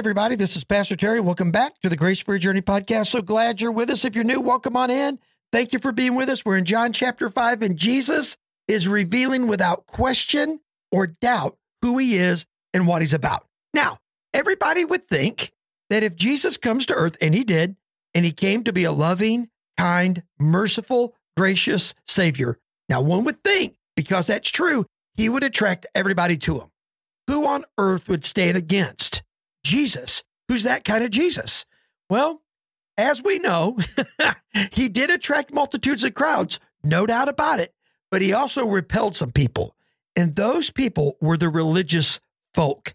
everybody. This is Pastor Terry. Welcome back to the Grace Your Journey podcast. So glad you're with us. If you're new, welcome on in. Thank you for being with us. We're in John chapter 5, and Jesus is revealing without question or doubt who he is and what he's about. Now, everybody would think that if Jesus comes to earth, and he did, and he came to be a loving, kind, merciful, gracious Savior. Now, one would think, because that's true, he would attract everybody to him. Who on earth would stand against Jesus? Who's that kind of Jesus? Well, as we know, he did attract multitudes of crowds, no doubt about it, but he also repelled some people. And those people were the religious folk.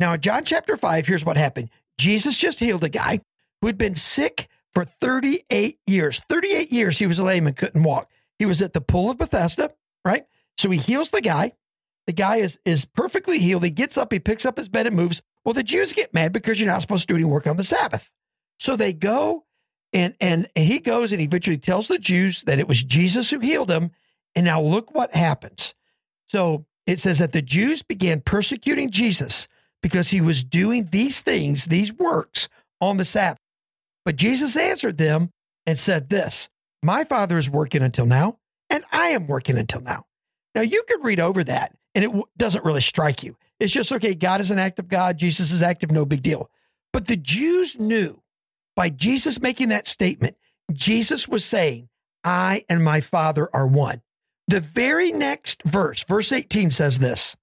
Now, in John chapter 5, here's what happened Jesus just healed a guy who had been sick for 38 years. 38 years he was lame and couldn't walk. He was at the pool of Bethesda, right? So he heals the guy. The guy is is perfectly healed. He gets up, he picks up his bed and moves. Well, the Jews get mad because you're not supposed to do any work on the Sabbath. So they go and and, and he goes and eventually tells the Jews that it was Jesus who healed them. And now look what happens. So it says that the Jews began persecuting Jesus because he was doing these things, these works on the Sabbath. But Jesus answered them and said this My Father is working until now, and I am working until now. Now, you could read over that and it doesn't really strike you. It's just, okay, God is an active God, Jesus is active, no big deal. But the Jews knew by Jesus making that statement, Jesus was saying, I and my Father are one. The very next verse, verse 18 says this.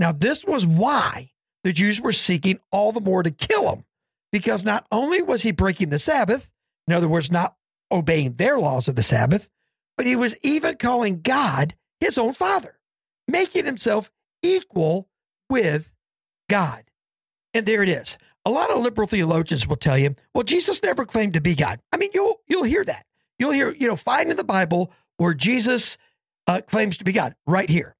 Now, this was why the Jews were seeking all the more to kill him, because not only was he breaking the Sabbath, in other words, not obeying their laws of the Sabbath, but he was even calling God his own Father making himself equal with God. And there it is. A lot of liberal theologians will tell you, well, Jesus never claimed to be God. I mean, you'll you'll hear that. You'll hear, you know, find in the Bible where Jesus uh, claims to be God right here.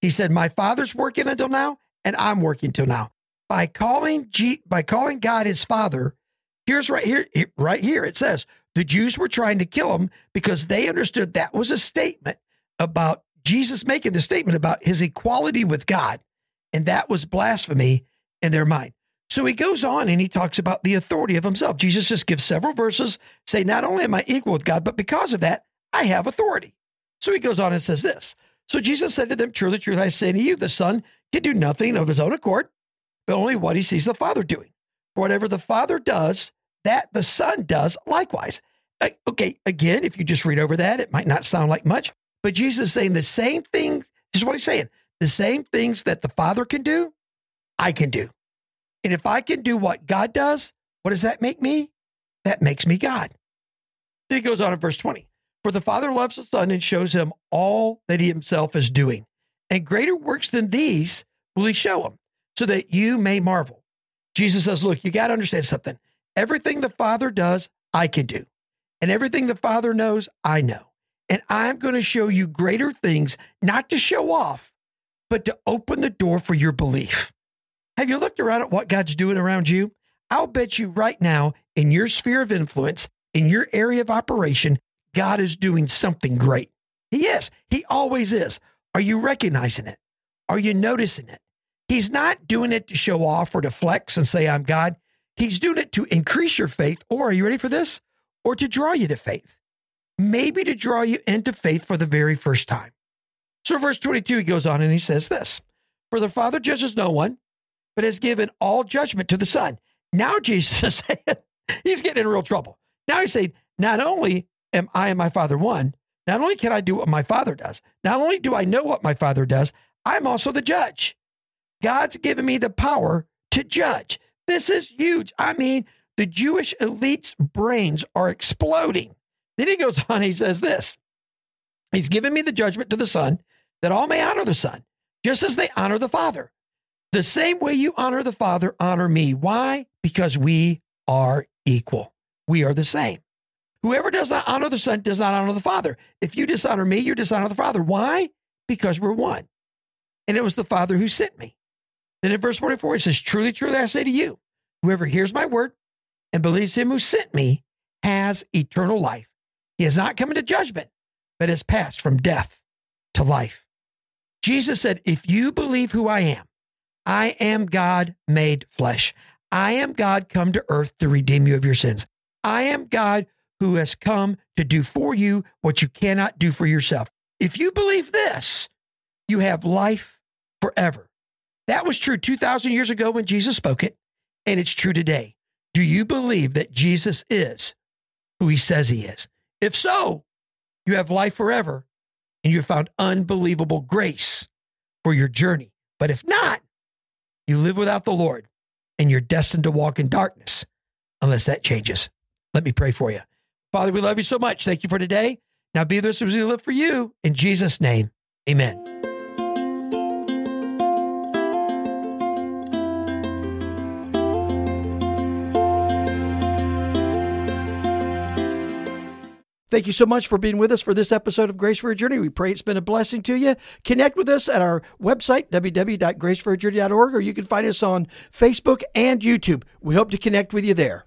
He said, "My Father's working until now, and I'm working till now." By calling G, by calling God His Father, here's right here, right here. It says the Jews were trying to kill him because they understood that was a statement about Jesus making the statement about his equality with God, and that was blasphemy in their mind. So he goes on and he talks about the authority of himself. Jesus just gives several verses, say, Not only am I equal with God, but because of that, I have authority. So he goes on and says this. So Jesus said to them, Truly, truly, I say to you, the Son can do nothing of his own accord, but only what he sees the Father doing. For whatever the Father does, that the Son does likewise. Uh, okay, again, if you just read over that, it might not sound like much, but Jesus is saying the same things. This is what he's saying. The same things that the Father can do, I can do. And if I can do what God does, what does that make me? That makes me God. Then he goes on in verse 20. For the Father loves the Son and shows him all that he himself is doing. And greater works than these will he show him, so that you may marvel. Jesus says, Look, you got to understand something. Everything the Father does, I can do. And everything the Father knows, I know. And I'm going to show you greater things, not to show off, but to open the door for your belief. Have you looked around at what God's doing around you? I'll bet you right now, in your sphere of influence, in your area of operation, God is doing something great. He is. He always is. Are you recognizing it? Are you noticing it? He's not doing it to show off or to flex and say, I'm God. He's doing it to increase your faith, or are you ready for this? Or to draw you to faith maybe to draw you into faith for the very first time. So, verse 22, he goes on and he says this For the Father judges no one, but has given all judgment to the Son. Now, Jesus is saying, he's getting in real trouble. Now he's saying, Not only am I and my Father one, not only can I do what my Father does, not only do I know what my Father does, I'm also the judge. God's given me the power to judge. This is huge. I mean, the Jewish elite's brains are exploding. Then he goes on, he says this He's given me the judgment to the Son that all may honor the Son, just as they honor the Father. The same way you honor the Father, honor me. Why? Because we are equal. We are the same. Whoever does not honor the Son does not honor the Father. If you dishonor me, you dishonor the Father. Why? Because we're one. And it was the Father who sent me. Then in verse 44, it says, Truly, truly, I say to you, whoever hears my word and believes him who sent me has eternal life he has not come into judgment, but has passed from death to life. Jesus said, If you believe who I am, I am God made flesh. I am God come to earth to redeem you of your sins. I am God who has come to do for you what you cannot do for yourself. If you believe this, you have life forever. That was true 2,000 years ago when Jesus spoke it, and it's true today. Do you believe that Jesus is who he says he is? If so, you have life forever and you have found unbelievable grace for your journey. But if not, you live without the Lord and you're destined to walk in darkness unless that changes. Let me pray for you. Father, we love you so much. Thank you for today. Now be this as we live for you. In Jesus' name, amen. Thank you so much for being with us for this episode of Grace for a Journey. We pray it's been a blessing to you. Connect with us at our website, www.graceforajourney.org, or you can find us on Facebook and YouTube. We hope to connect with you there.